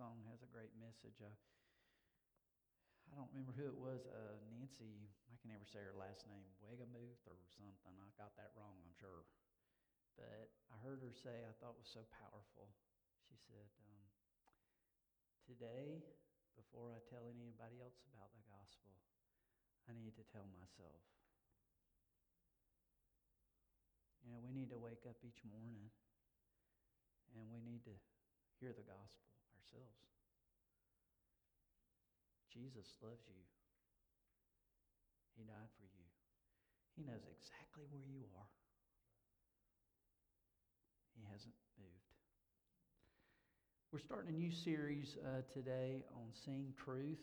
song has a great message. Uh, I don't remember who it was. Uh, Nancy, I can never say her last name, Wegamuth or something. I got that wrong, I'm sure. But I heard her say, I thought was so powerful. She said, um, Today, before I tell anybody else about the gospel, I need to tell myself. You know, we need to wake up each morning and we need to hear the gospel ourselves. Jesus loves you. He died for you. He knows exactly where you are. He hasn't moved. We're starting a new series uh, today on seeing truth.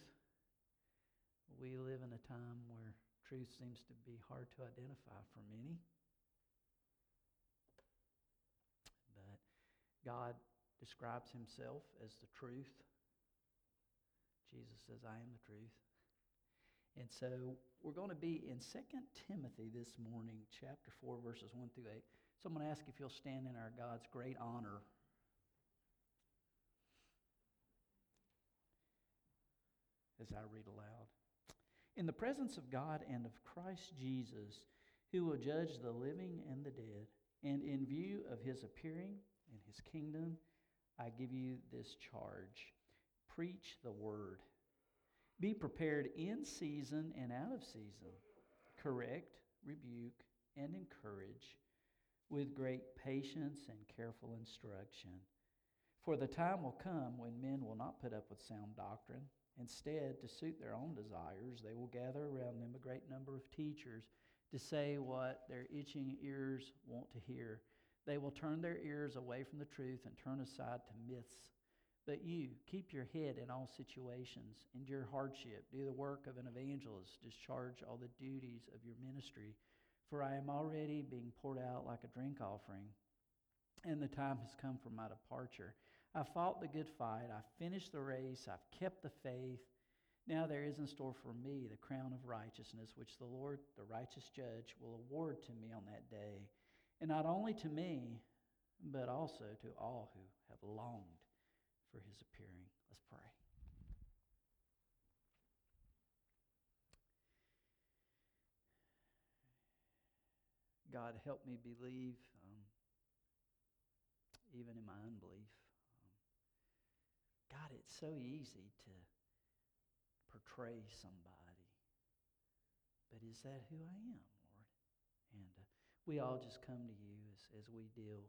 We live in a time where truth seems to be hard to identify for many. But God describes himself as the truth. Jesus says, I am the truth. And so we're going to be in 2 Timothy this morning, chapter 4, verses 1 through 8. So I'm going to ask if you'll stand in our God's great honor. As I read aloud. In the presence of God and of Christ Jesus, who will judge the living and the dead, and in view of his appearing and his kingdom, I give you this charge preach the word. Be prepared in season and out of season. Correct, rebuke, and encourage with great patience and careful instruction. For the time will come when men will not put up with sound doctrine. Instead, to suit their own desires, they will gather around them a great number of teachers to say what their itching ears want to hear. They will turn their ears away from the truth and turn aside to myths. But you, keep your head in all situations, endure hardship, do the work of an evangelist, discharge all the duties of your ministry. For I am already being poured out like a drink offering, and the time has come for my departure. I fought the good fight, I've finished the race, I've kept the faith. Now there is in store for me the crown of righteousness, which the Lord, the righteous judge, will award to me on that day and not only to me, but also to all who have longed for his appearing. Let's pray. God, help me believe, um, even in my unbelief. Um, God, it's so easy to portray somebody. But is that who I am, we all just come to you as, as we deal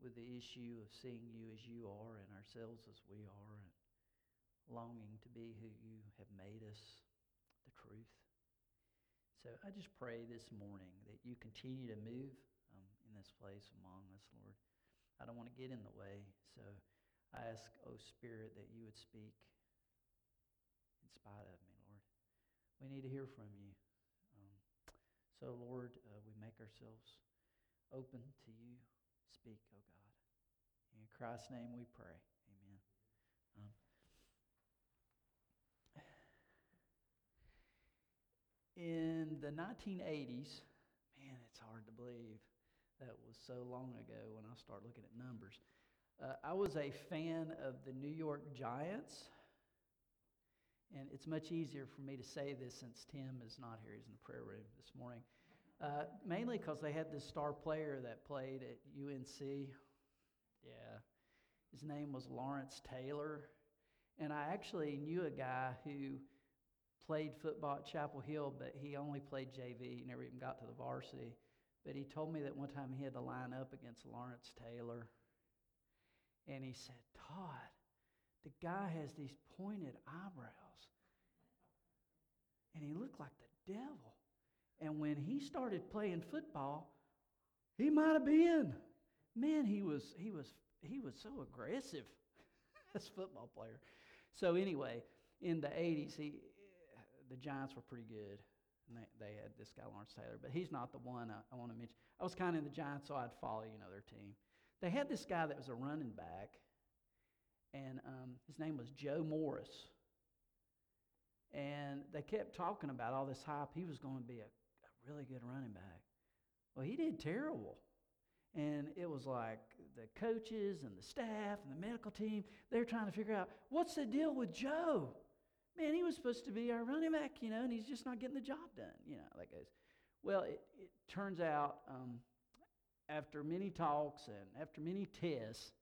with the issue of seeing you as you are and ourselves as we are and longing to be who you have made us, the truth. So I just pray this morning that you continue to move um, in this place among us, Lord. I don't want to get in the way, so I ask, oh Spirit, that you would speak in spite of me, Lord. We need to hear from you. So, Lord, uh, we make ourselves open to you. Speak, oh God. In Christ's name we pray. Amen. Um, in the 1980s, man, it's hard to believe that was so long ago when I start looking at numbers. Uh, I was a fan of the New York Giants. And it's much easier for me to say this since Tim is not here. He's in the prayer room this morning. Uh, mainly because they had this star player that played at UNC. Yeah. His name was Lawrence Taylor. And I actually knew a guy who played football at Chapel Hill, but he only played JV. He never even got to the varsity. But he told me that one time he had to line up against Lawrence Taylor. And he said, Todd, the guy has these pointed eyebrows. And he looked like the devil. And when he started playing football, he might have been. Man, he was he was he was so aggressive as a football player. So anyway, in the 80s, he the Giants were pretty good. And they, they had this guy, Lawrence Taylor, but he's not the one I, I want to mention. I was kind of in the Giants, so I'd follow, you know, their team. They had this guy that was a running back and um, his name was Joe Morris. And they kept talking about all this hype. He was going to be a, a really good running back. Well, he did terrible. And it was like the coaches and the staff and the medical team, they're trying to figure out what's the deal with Joe? Man, he was supposed to be our running back, you know, and he's just not getting the job done, you know, that goes. Well, it, it turns out um, after many talks and after many tests,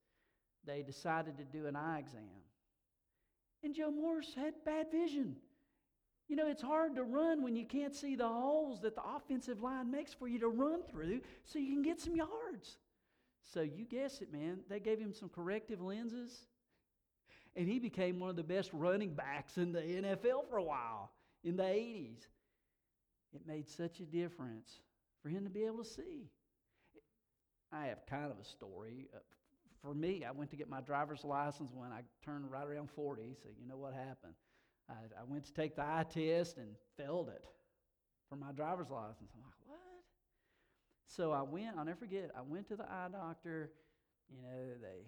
they decided to do an eye exam. And Joe Morris had bad vision. You know, it's hard to run when you can't see the holes that the offensive line makes for you to run through so you can get some yards. So you guess it, man. They gave him some corrective lenses, and he became one of the best running backs in the NFL for a while in the 80s. It made such a difference for him to be able to see. I have kind of a story. Uh, for me, I went to get my driver's license when I turned right around 40, so you know what happened. I, I went to take the eye test and failed it for my driver's license. I'm like, what? So I went, I'll never forget, I went to the eye doctor. You know, they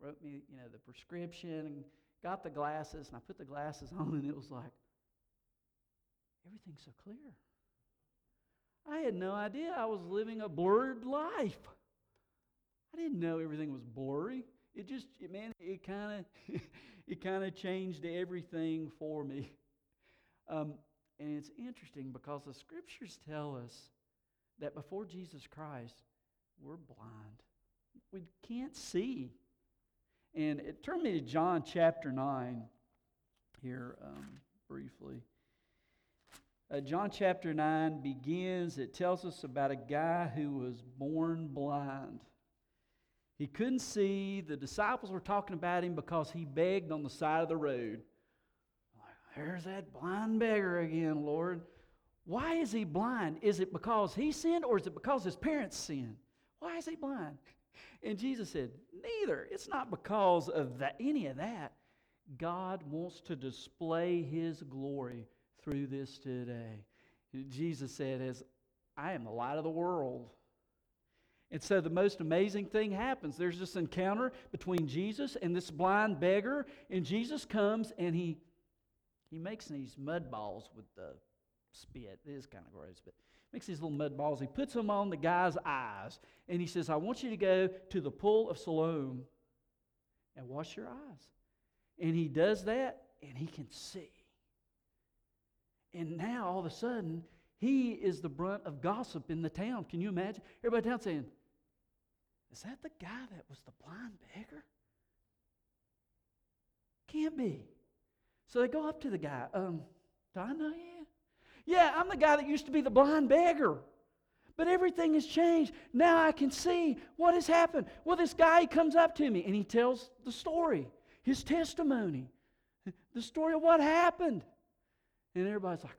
wrote me, you know, the prescription and got the glasses, and I put the glasses on, and it was like, everything's so clear. I had no idea I was living a blurred life. I didn't know everything was blurry. It just, man, it kind of, it kind of changed everything for me. Um, and it's interesting because the scriptures tell us that before Jesus Christ, we're blind. We can't see. And it, turn me to John chapter 9 here um, briefly. Uh, John chapter 9 begins, it tells us about a guy who was born blind. He couldn't see. The disciples were talking about him because he begged on the side of the road. There's that blind beggar again, Lord. Why is he blind? Is it because he sinned or is it because his parents sinned? Why is he blind? And Jesus said, Neither. It's not because of that, any of that. God wants to display his glory through this today. Jesus said, As I am the light of the world. And so the most amazing thing happens. There's this encounter between Jesus and this blind beggar, and Jesus comes and he he makes these mud balls with the spit. It is kind of gross, but makes these little mud balls. He puts them on the guy's eyes, and he says, I want you to go to the pool of Siloam and wash your eyes. And he does that, and he can see. And now all of a sudden, he is the brunt of gossip in the town. Can you imagine? Everybody in town saying, is that the guy that was the blind beggar? Can't be. So they go up to the guy. Um, do I know you? Yeah, I'm the guy that used to be the blind beggar. But everything has changed. Now I can see what has happened. Well, this guy comes up to me and he tells the story, his testimony, the story of what happened. And everybody's like,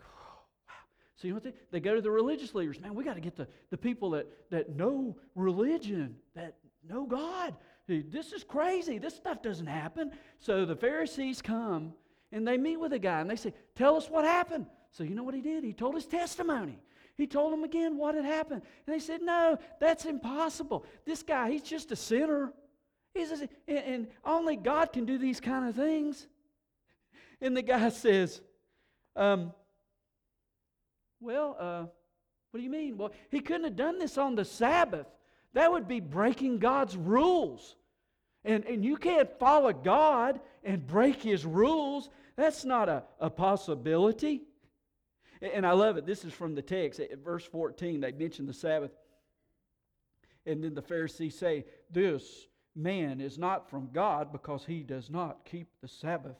so you know what they, they go to the religious leaders. Man, we got to get the, the people that, that know religion, that know God. This is crazy. This stuff doesn't happen. So the Pharisees come and they meet with a guy and they say, Tell us what happened. So you know what he did? He told his testimony. He told them again what had happened. And they said, No, that's impossible. This guy, he's just a sinner. He's a, and, and only God can do these kind of things. And the guy says, um, well, uh, what do you mean? Well, he couldn't have done this on the Sabbath. That would be breaking God's rules. And, and you can't follow God and break his rules. That's not a, a possibility. And I love it. This is from the text. At verse 14, they mention the Sabbath. And then the Pharisees say, This man is not from God because he does not keep the Sabbath.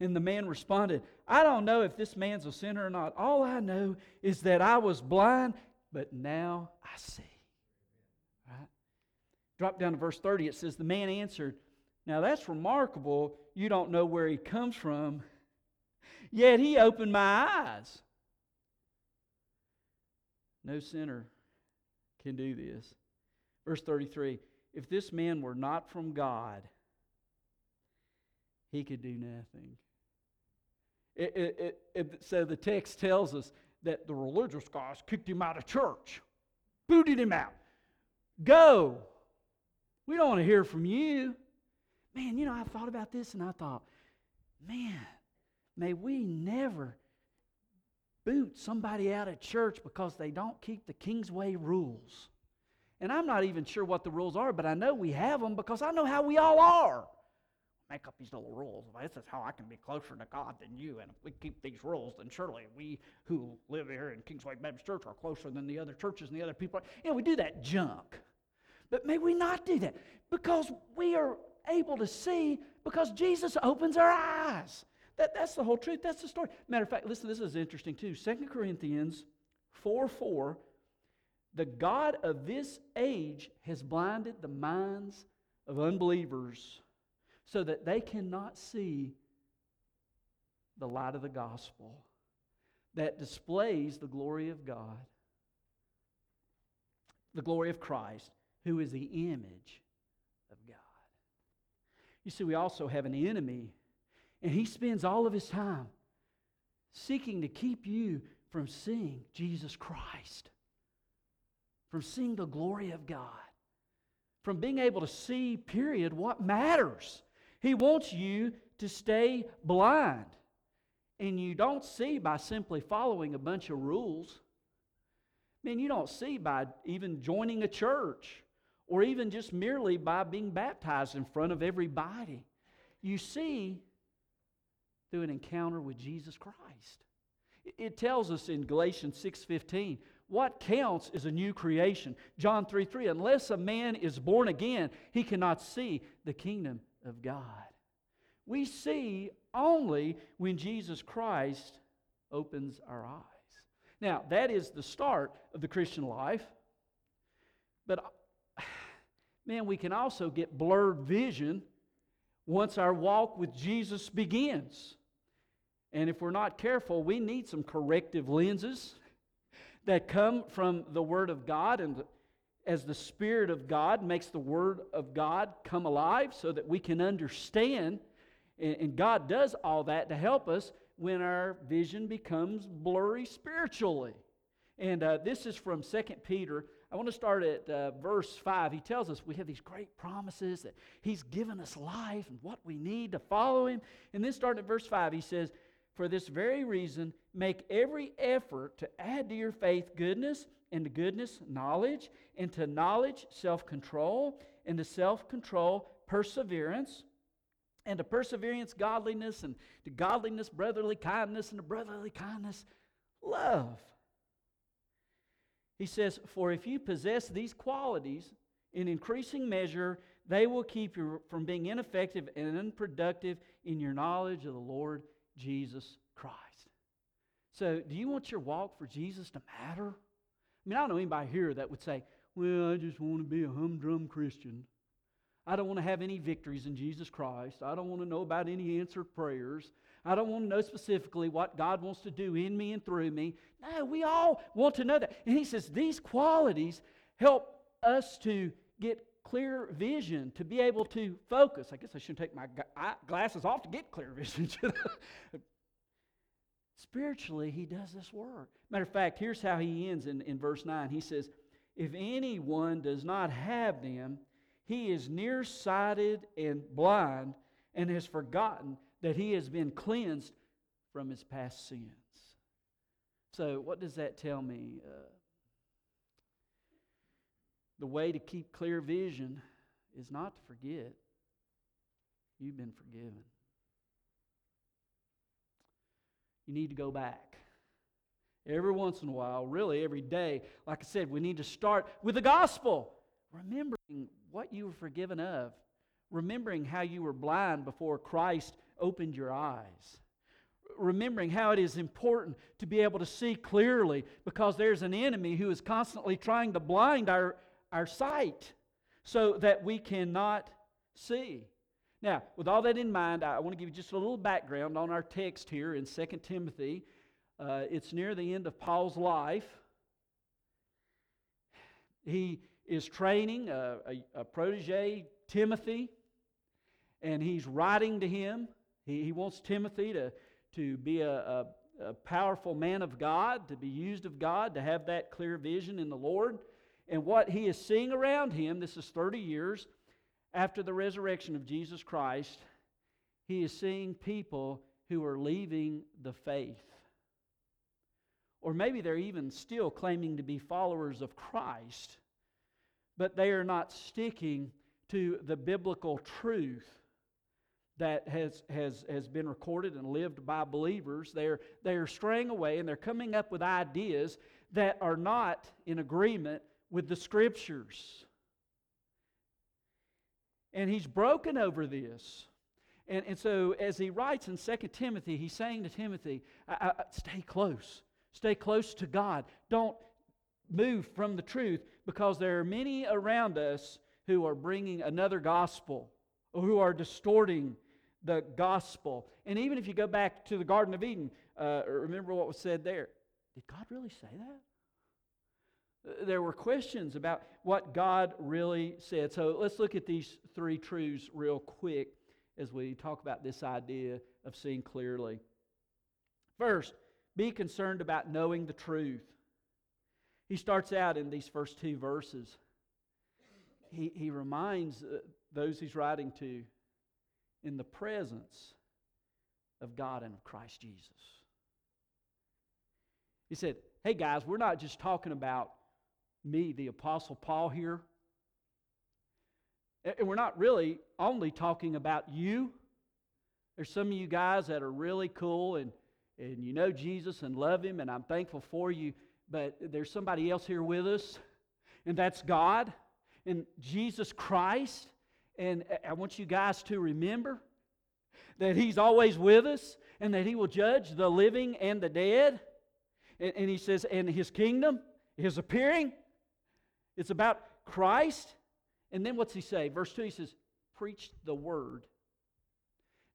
And the man responded, I don't know if this man's a sinner or not. All I know is that I was blind, but now I see. Right? Drop down to verse 30. It says, The man answered, Now that's remarkable. You don't know where he comes from. Yet he opened my eyes. No sinner can do this. Verse 33 If this man were not from God, he could do nothing. It, it, it, so the text tells us that the religious guys kicked him out of church, booted him out. Go. We don't want to hear from you. Man, you know, I thought about this and I thought, man, may we never boot somebody out of church because they don't keep the Kingsway rules. And I'm not even sure what the rules are, but I know we have them because I know how we all are. Make up these little rules. This is how I can be closer to God than you. And if we keep these rules, then surely we who live here in Kingsway Baptist Church are closer than the other churches and the other people. You know, we do that junk. But may we not do that because we are able to see because Jesus opens our eyes. That, that's the whole truth. That's the story. Matter of fact, listen, this is interesting too. Second Corinthians 4 4. The God of this age has blinded the minds of unbelievers so that they cannot see the light of the gospel that displays the glory of God, the glory of Christ, who is the image of God. You see, we also have an enemy and he spends all of his time seeking to keep you from seeing Jesus Christ, from seeing the glory of God, from being able to see, period, what matters. He wants you to stay blind. And you don't see by simply following a bunch of rules. I mean, you don't see by even joining a church or even just merely by being baptized in front of everybody. You see through an encounter with Jesus Christ. It tells us in Galatians 6:15, what counts is a new creation. John 3 3, unless a man is born again, he cannot see the kingdom of God. We see only when Jesus Christ opens our eyes. Now, that is the start of the Christian life. But man, we can also get blurred vision once our walk with Jesus begins. And if we're not careful, we need some corrective lenses that come from the Word of God. And as the Spirit of God makes the Word of God come alive so that we can understand. And God does all that to help us when our vision becomes blurry spiritually. And uh, this is from 2 Peter. I want to start at uh, verse 5. He tells us we have these great promises that He's given us life and what we need to follow Him. And then starting at verse 5, he says, for this very reason, make every effort to add to your faith goodness, and to goodness, knowledge, and to knowledge, self control, and to self control, perseverance, and to perseverance, godliness, and to godliness, brotherly kindness, and to brotherly kindness, love. He says, For if you possess these qualities in increasing measure, they will keep you from being ineffective and unproductive in your knowledge of the Lord Jesus Christ. So, do you want your walk for Jesus to matter? I mean, I don't know anybody here that would say, Well, I just want to be a humdrum Christian. I don't want to have any victories in Jesus Christ. I don't want to know about any answered prayers. I don't want to know specifically what God wants to do in me and through me. No, we all want to know that. And he says these qualities help us to get clear vision, to be able to focus. I guess I shouldn't take my glasses off to get clear vision. Spiritually, he does this work. Matter of fact, here's how he ends in, in verse 9. He says, If anyone does not have them, he is nearsighted and blind and has forgotten that he has been cleansed from his past sins. So, what does that tell me? Uh, the way to keep clear vision is not to forget you've been forgiven. You need to go back. Every once in a while, really every day, like I said, we need to start with the gospel, remembering what you were forgiven of, remembering how you were blind before Christ opened your eyes remembering how it is important to be able to see clearly because there's an enemy who is constantly trying to blind our, our sight so that we cannot see. Now, with all that in mind, I want to give you just a little background on our text here in 2 Timothy. Uh, it's near the end of Paul's life. He is training a, a, a protege, Timothy, and he's writing to him. He, he wants Timothy to, to be a, a, a powerful man of God, to be used of God, to have that clear vision in the Lord. And what he is seeing around him, this is 30 years after the resurrection of Jesus Christ, he is seeing people who are leaving the faith. Or maybe they're even still claiming to be followers of Christ, but they are not sticking to the biblical truth that has, has, has been recorded and lived by believers. They're, they're straying away and they're coming up with ideas that are not in agreement with the scriptures. And he's broken over this. And, and so, as he writes in 2 Timothy, he's saying to Timothy, I, I, stay close. Stay close to God. Don't move from the truth because there are many around us who are bringing another gospel or who are distorting the gospel. And even if you go back to the Garden of Eden, uh, remember what was said there. Did God really say that? There were questions about what God really said. So let's look at these three truths real quick as we talk about this idea of seeing clearly. First, be concerned about knowing the truth. He starts out in these first two verses. He, he reminds uh, those he's writing to in the presence of God and of Christ Jesus. He said, Hey guys, we're not just talking about me, the Apostle Paul, here. And we're not really only talking about you. There's some of you guys that are really cool and, and you know Jesus and love Him, and I'm thankful for you. But there's somebody else here with us, and that's God and Jesus Christ. And I want you guys to remember that He's always with us and that He will judge the living and the dead. And, and He says, and His kingdom, His appearing, it's about Christ and then what's he say? Verse 2, he says, Preach the word.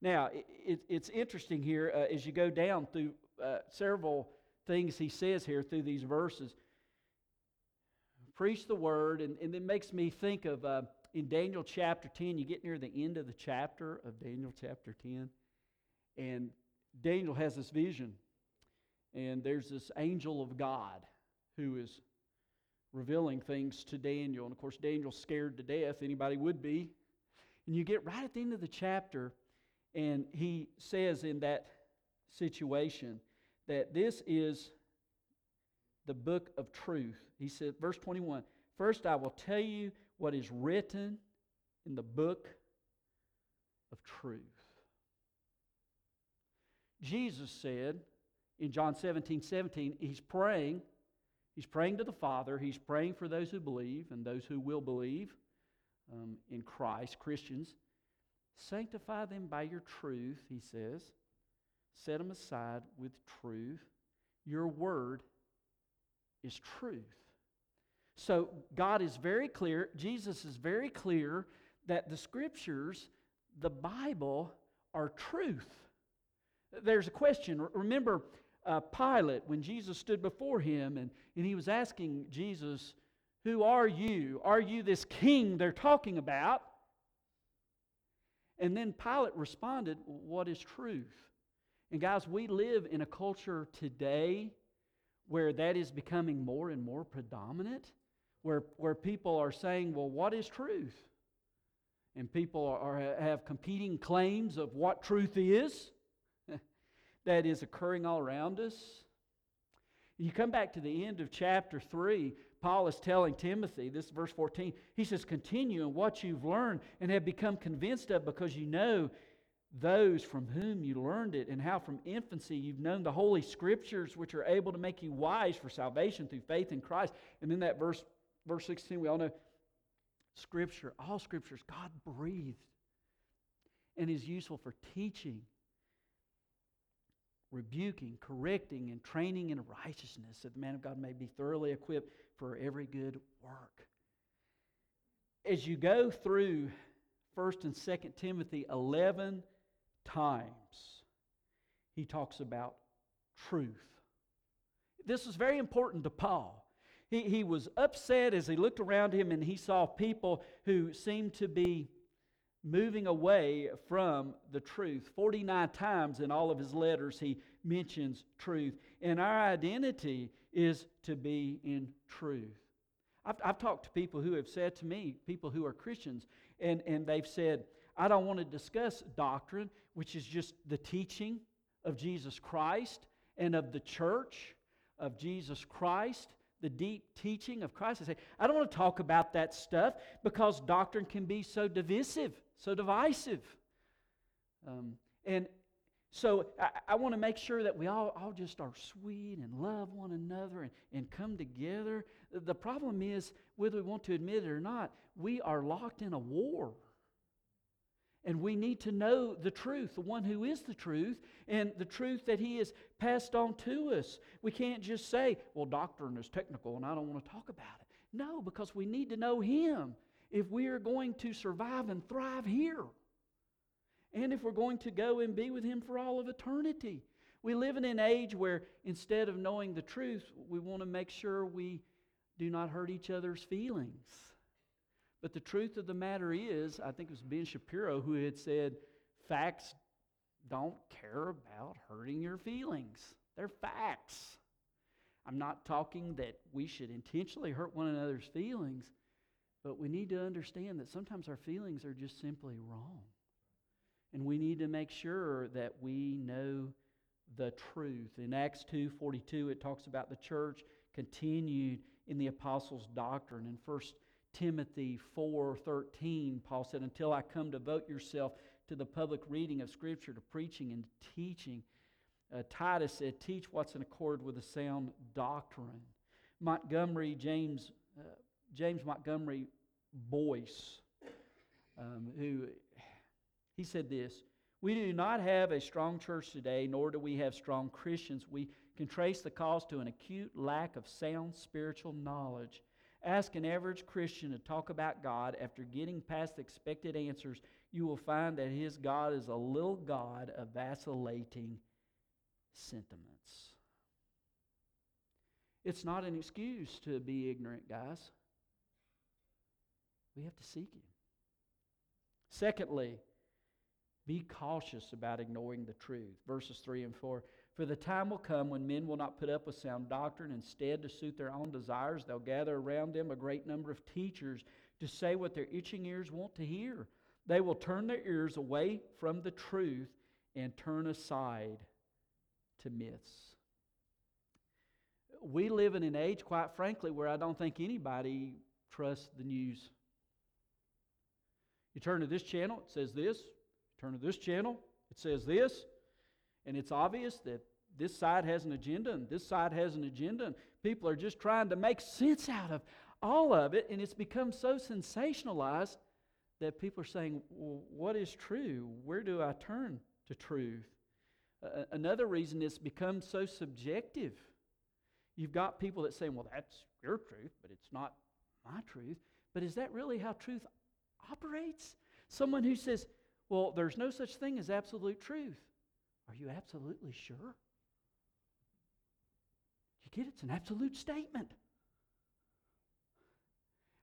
Now, it, it, it's interesting here uh, as you go down through uh, several things he says here through these verses. Preach the word, and, and it makes me think of uh, in Daniel chapter 10, you get near the end of the chapter of Daniel chapter 10, and Daniel has this vision, and there's this angel of God who is revealing things to Daniel. And of course, Daniel's scared to death. Anybody would be. And you get right at the end of the chapter, and he says in that situation that this is the book of truth. He said, verse 21 First, I will tell you what is written in the book of truth. Jesus said in John 17 17, he's praying He's praying to the Father. He's praying for those who believe and those who will believe um, in Christ, Christians. Sanctify them by your truth, he says. Set them aside with truth. Your word is truth. So God is very clear, Jesus is very clear that the scriptures, the Bible, are truth. There's a question. Remember, uh, Pilate when Jesus stood before him and, and he was asking Jesus, Who are you? Are you this king they're talking about? And then Pilate responded, What is truth? And guys, we live in a culture today where that is becoming more and more predominant, where, where people are saying, Well, what is truth? And people are, are have competing claims of what truth is that is occurring all around us. You come back to the end of chapter 3, Paul is telling Timothy, this verse 14, he says, Continue in what you've learned and have become convinced of because you know those from whom you learned it, and how from infancy you've known the holy scriptures which are able to make you wise for salvation through faith in Christ. And then that verse, verse 16, we all know scripture, all scriptures, God breathed and is useful for teaching rebuking, correcting, and training in righteousness, that the man of God may be thoroughly equipped for every good work. As you go through 1st and 2nd Timothy 11 times, he talks about truth. This was very important to Paul. He, he was upset as he looked around him and he saw people who seemed to be moving away from the truth. 49 times in all of his letters, he mentions truth. And our identity is to be in truth. I've, I've talked to people who have said to me, people who are Christians, and, and they've said, I don't want to discuss doctrine, which is just the teaching of Jesus Christ and of the church of Jesus Christ, the deep teaching of Christ. I say, I don't want to talk about that stuff because doctrine can be so divisive, so divisive. Um, and so I, I want to make sure that we all, all just are sweet and love one another and, and come together. The problem is, whether we want to admit it or not, we are locked in a war. And we need to know the truth, the one who is the truth, and the truth that he has passed on to us. We can't just say, well, doctrine is technical and I don't want to talk about it. No, because we need to know him if we are going to survive and thrive here. And if we're going to go and be with him for all of eternity. We live in an age where instead of knowing the truth, we want to make sure we do not hurt each other's feelings. But the truth of the matter is, I think it was Ben Shapiro who had said, facts don't care about hurting your feelings. They're facts. I'm not talking that we should intentionally hurt one another's feelings, but we need to understand that sometimes our feelings are just simply wrong. And we need to make sure that we know the truth. In Acts 2:42 it talks about the church continued in the apostles' doctrine. In 1 Timothy 4:13, Paul said, "Until I come, devote yourself to the public reading of Scripture, to preaching and teaching." Uh, Titus said, "Teach what's in accord with a sound doctrine." Montgomery James uh, James Montgomery Boice, um, who he said this: "We do not have a strong church today, nor do we have strong Christians. We can trace the cause to an acute lack of sound spiritual knowledge." Ask an average Christian to talk about God after getting past expected answers, you will find that his God is a little God of vacillating sentiments. It's not an excuse to be ignorant, guys. We have to seek Him. Secondly, be cautious about ignoring the truth. Verses 3 and 4. For the time will come when men will not put up with sound doctrine. Instead, to suit their own desires, they'll gather around them a great number of teachers to say what their itching ears want to hear. They will turn their ears away from the truth and turn aside to myths. We live in an age, quite frankly, where I don't think anybody trusts the news. You turn to this channel, it says this. You turn to this channel, it says this. And it's obvious that this side has an agenda and this side has an agenda, and people are just trying to make sense out of all of it, and it's become so sensationalized that people are saying, well, What is true? Where do I turn to truth? Uh, another reason it's become so subjective. You've got people that say, Well, that's your truth, but it's not my truth. But is that really how truth operates? Someone who says, Well, there's no such thing as absolute truth. Are you absolutely sure? You get it? It's an absolute statement.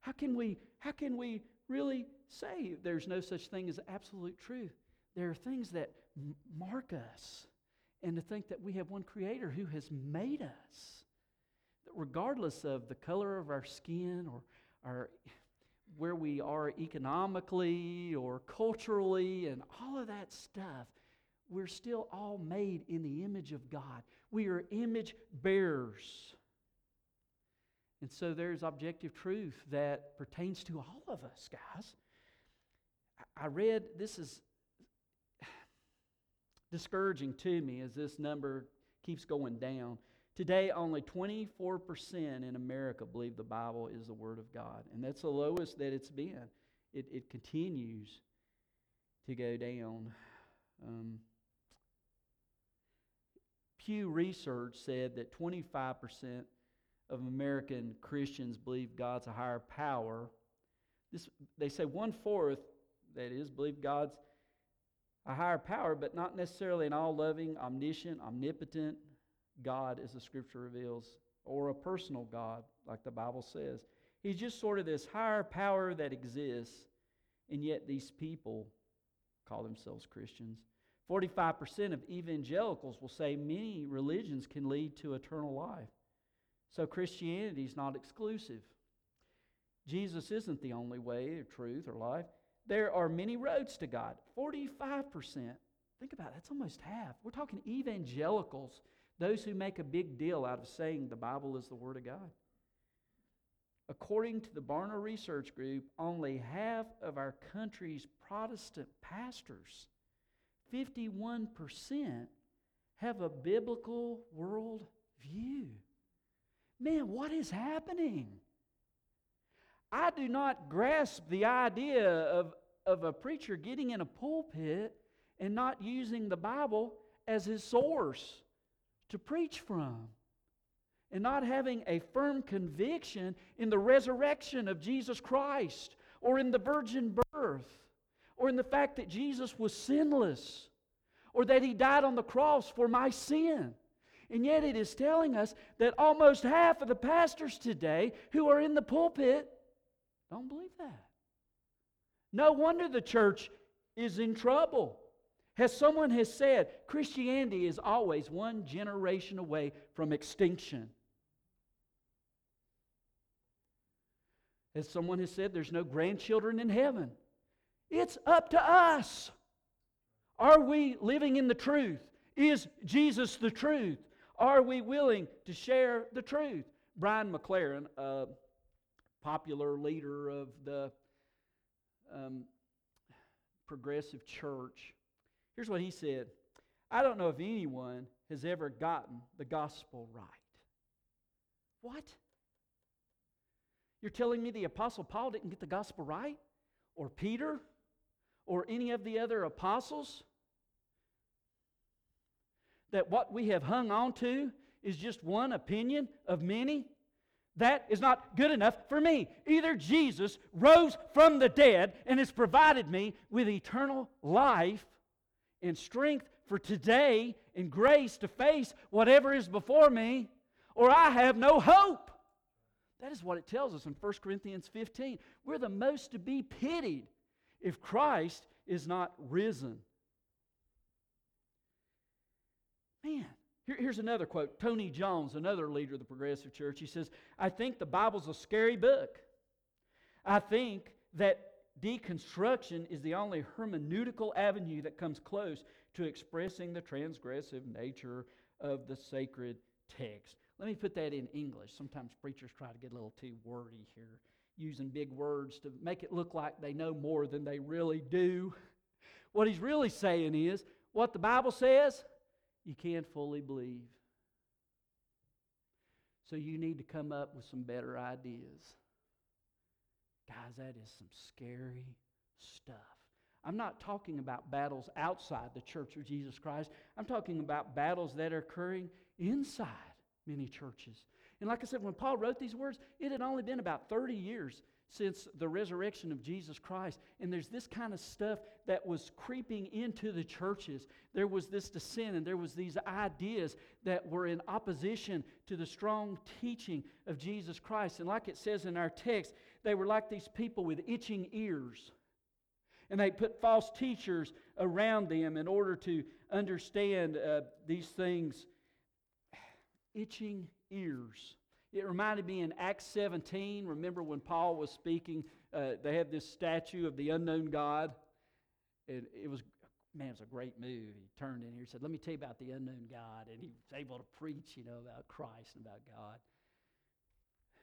How can we, how can we really say there's no such thing as absolute truth? There are things that m- mark us, and to think that we have one creator who has made us. That regardless of the color of our skin or our where we are economically or culturally and all of that stuff, we're still all made in the image of God. We are image bearers. And so there's objective truth that pertains to all of us, guys. I read, this is discouraging to me as this number keeps going down. Today, only 24% in America believe the Bible is the Word of God. And that's the lowest that it's been. It, it continues to go down. Um, Pew Research said that 25% of American Christians believe God's a higher power. This, they say one fourth, that is, believe God's a higher power, but not necessarily an all loving, omniscient, omnipotent God, as the scripture reveals, or a personal God, like the Bible says. He's just sort of this higher power that exists, and yet these people call themselves Christians. 45% of evangelicals will say many religions can lead to eternal life. So Christianity is not exclusive. Jesus isn't the only way or truth or life. There are many roads to God. 45%. Think about it, that's almost half. We're talking evangelicals, those who make a big deal out of saying the Bible is the Word of God. According to the Barna Research Group, only half of our country's Protestant pastors, 51%, have a biblical world view. Man, what is happening? I do not grasp the idea of, of a preacher getting in a pulpit and not using the Bible as his source to preach from and not having a firm conviction in the resurrection of Jesus Christ or in the virgin birth or in the fact that Jesus was sinless or that he died on the cross for my sin. And yet it is telling us that almost half of the pastors today who are in the pulpit don't believe that. No wonder the church is in trouble. As someone has said, Christianity is always one generation away from extinction. As someone has said, there's no grandchildren in heaven. It's up to us. Are we living in the truth? Is Jesus the truth? Are we willing to share the truth? Brian McLaren, a popular leader of the um, progressive church, here's what he said I don't know if anyone has ever gotten the gospel right. What? You're telling me the Apostle Paul didn't get the gospel right? Or Peter? Or any of the other apostles? That what we have hung on to is just one opinion of many? That is not good enough for me. Either Jesus rose from the dead and has provided me with eternal life and strength for today and grace to face whatever is before me, or I have no hope. That is what it tells us in 1 Corinthians 15. We're the most to be pitied if Christ is not risen. Man, here, here's another quote. Tony Jones, another leader of the Progressive Church, he says, I think the Bible's a scary book. I think that deconstruction is the only hermeneutical avenue that comes close to expressing the transgressive nature of the sacred text. Let me put that in English. Sometimes preachers try to get a little too wordy here, using big words to make it look like they know more than they really do. What he's really saying is what the Bible says, you can't fully believe. So you need to come up with some better ideas. Guys, that is some scary stuff. I'm not talking about battles outside the church of Jesus Christ. I'm talking about battles that are occurring inside many churches. And like I said, when Paul wrote these words, it had only been about 30 years since the resurrection of Jesus Christ. And there's this kind of stuff that was creeping into the churches. There was this dissent and there was these ideas that were in opposition to the strong teaching of Jesus Christ. And like it says in our text, they were like these people with itching ears. And they put false teachers around them in order to understand uh, these things itching ears. It reminded me in Acts 17, remember when Paul was speaking, uh, they had this statue of the unknown God. And it was, man, it was a great move. He turned in here and said, Let me tell you about the unknown God. And he was able to preach, you know, about Christ and about God.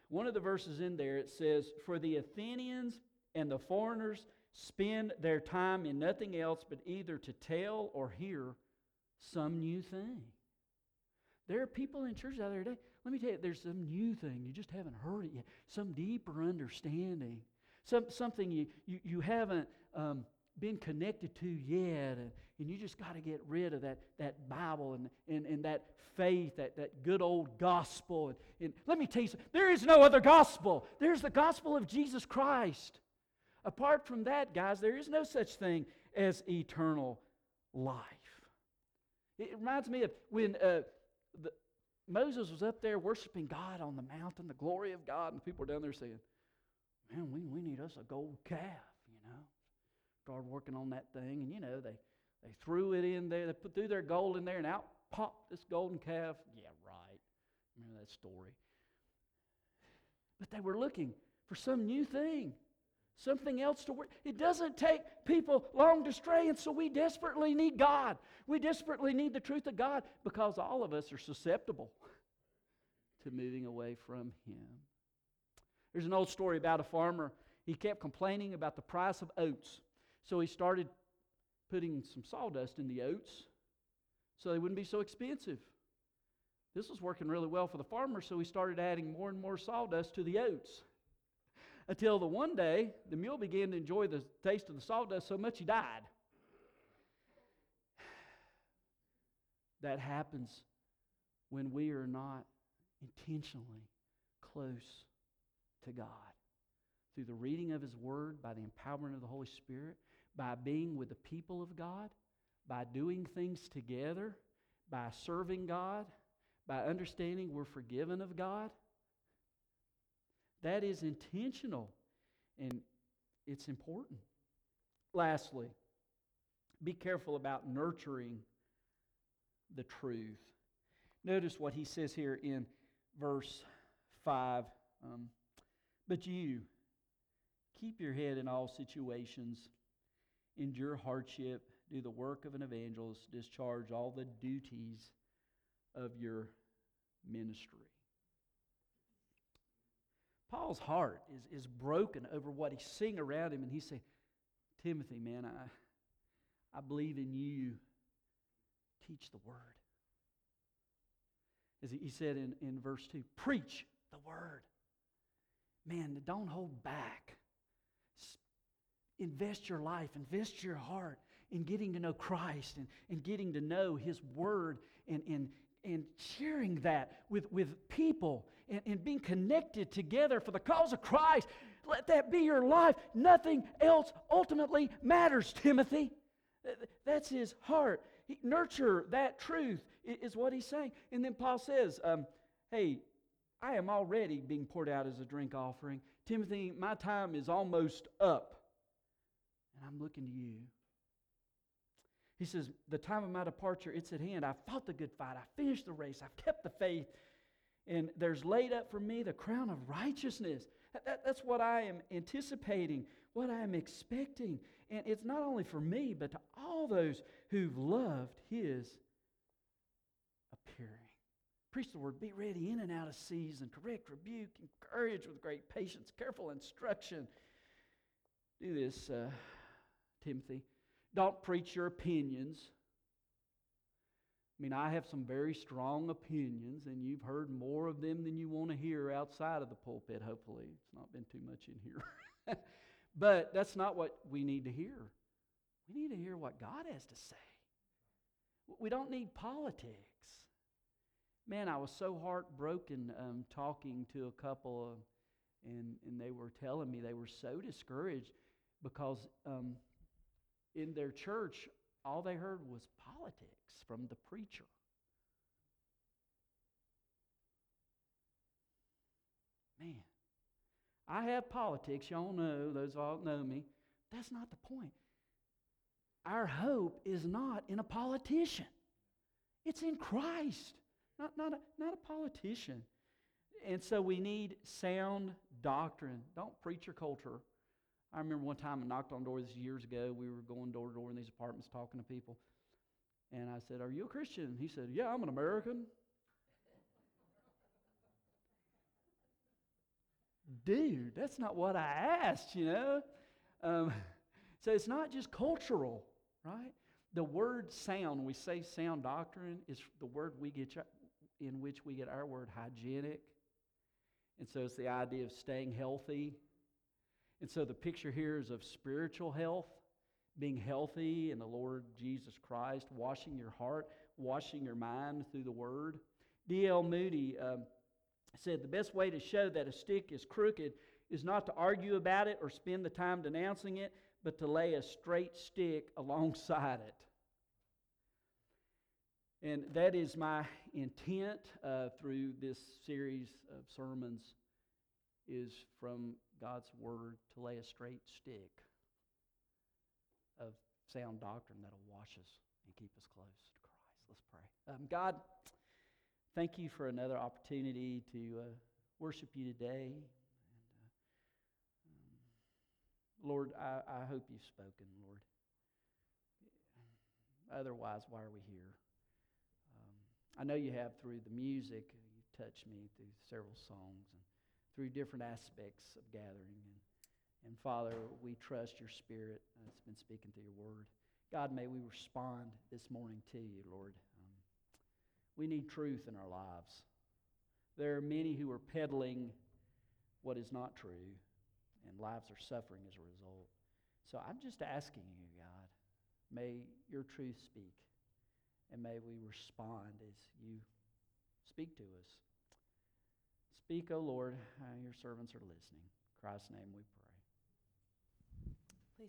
One of the verses in there, it says, For the Athenians and the foreigners spend their time in nothing else but either to tell or hear some new thing. There are people in churches out there today. Let me tell you, there's some new thing. You just haven't heard it yet. Some deeper understanding. Some, something you, you, you haven't um, been connected to yet. And, and you just got to get rid of that, that Bible and, and, and that faith, that, that good old gospel. And, and let me tell you something. There is no other gospel. There's the gospel of Jesus Christ. Apart from that, guys, there is no such thing as eternal life. It reminds me of when uh, the, Moses was up there worshiping God on the mountain, the glory of God, and the people were down there saying, Man, we, we need us a gold calf, you know. Started working on that thing, and you know, they, they threw it in there, they put threw their gold in there, and out popped this golden calf. Yeah, right. Remember that story. But they were looking for some new thing, something else to work. It doesn't take people long to stray, and so we desperately need God. We desperately need the truth of God because all of us are susceptible to moving away from Him. There's an old story about a farmer. He kept complaining about the price of oats. So he started putting some sawdust in the oats so they wouldn't be so expensive. This was working really well for the farmer, so he started adding more and more sawdust to the oats. Until the one day, the mule began to enjoy the taste of the sawdust so much he died. That happens when we are not intentionally close to God. Through the reading of His Word, by the empowerment of the Holy Spirit, by being with the people of God, by doing things together, by serving God, by understanding we're forgiven of God. That is intentional and it's important. Lastly, be careful about nurturing the truth. Notice what he says here in verse 5. Um, but you, keep your head in all situations, endure hardship, do the work of an evangelist, discharge all the duties of your ministry. Paul's heart is, is broken over what he's seeing around him, and he's saying, Timothy, man, I, I believe in you. Teach the word. As he said in, in verse 2, preach the word. Man, don't hold back. Invest your life, invest your heart in getting to know Christ and, and getting to know His Word and, and, and sharing that with, with people and, and being connected together for the cause of Christ. Let that be your life. Nothing else ultimately matters, Timothy. That's his heart. He, nurture that truth, is what he's saying. And then Paul says, um, Hey, I am already being poured out as a drink offering. Timothy, my time is almost up. And I'm looking to you. He says, The time of my departure, it's at hand. I fought the good fight. I finished the race. I've kept the faith. And there's laid up for me the crown of righteousness. That, that's what I am anticipating, what I am expecting. And it's not only for me, but to all those who've loved his appearing. Preach the word, be ready in and out of season, correct, rebuke, encourage with great patience, careful instruction. Do this, uh, Timothy. Don't preach your opinions. I mean, I have some very strong opinions, and you've heard more of them than you want to hear outside of the pulpit, hopefully. It's not been too much in here. but that's not what we need to hear. We need to hear what God has to say. We don't need politics. Man, I was so heartbroken um, talking to a couple, of, and, and they were telling me they were so discouraged because um, in their church, all they heard was politics from the preacher. Man, I have politics. Y'all know, those all know me. That's not the point. Our hope is not in a politician, it's in Christ, not, not, a, not a politician. And so we need sound doctrine. Don't preach your culture. I remember one time I knocked on doors years ago. We were going door to door in these apartments talking to people. And I said, Are you a Christian? He said, Yeah, I'm an American. Dude, that's not what I asked, you know? Um, so it's not just cultural, right? The word sound, we say sound doctrine, is the word we get in which we get our word hygienic. And so it's the idea of staying healthy, and so the picture here is of spiritual health, being healthy in the Lord Jesus Christ, washing your heart, washing your mind through the Word. D.L. Moody um, said the best way to show that a stick is crooked is not to argue about it or spend the time denouncing it, but to lay a straight stick alongside it. And that is my intent uh, through this series of sermons is from God's word to lay a straight stick of sound doctrine that'll wash us and keep us close to Christ. Let's pray. Um, God, thank you for another opportunity to uh, worship you today. And, uh, um, Lord, I, I hope you've spoken, Lord. Otherwise, why are we here? Um, I know you have through the music. You've touched me through several songs. Through different aspects of gathering. And, and Father, we trust your Spirit that's been speaking through your word. God, may we respond this morning to you, Lord. Um, we need truth in our lives. There are many who are peddling what is not true, and lives are suffering as a result. So I'm just asking you, God, may your truth speak, and may we respond as you speak to us. Speak, O Lord, uh, your servants are listening. In Christ's name we pray.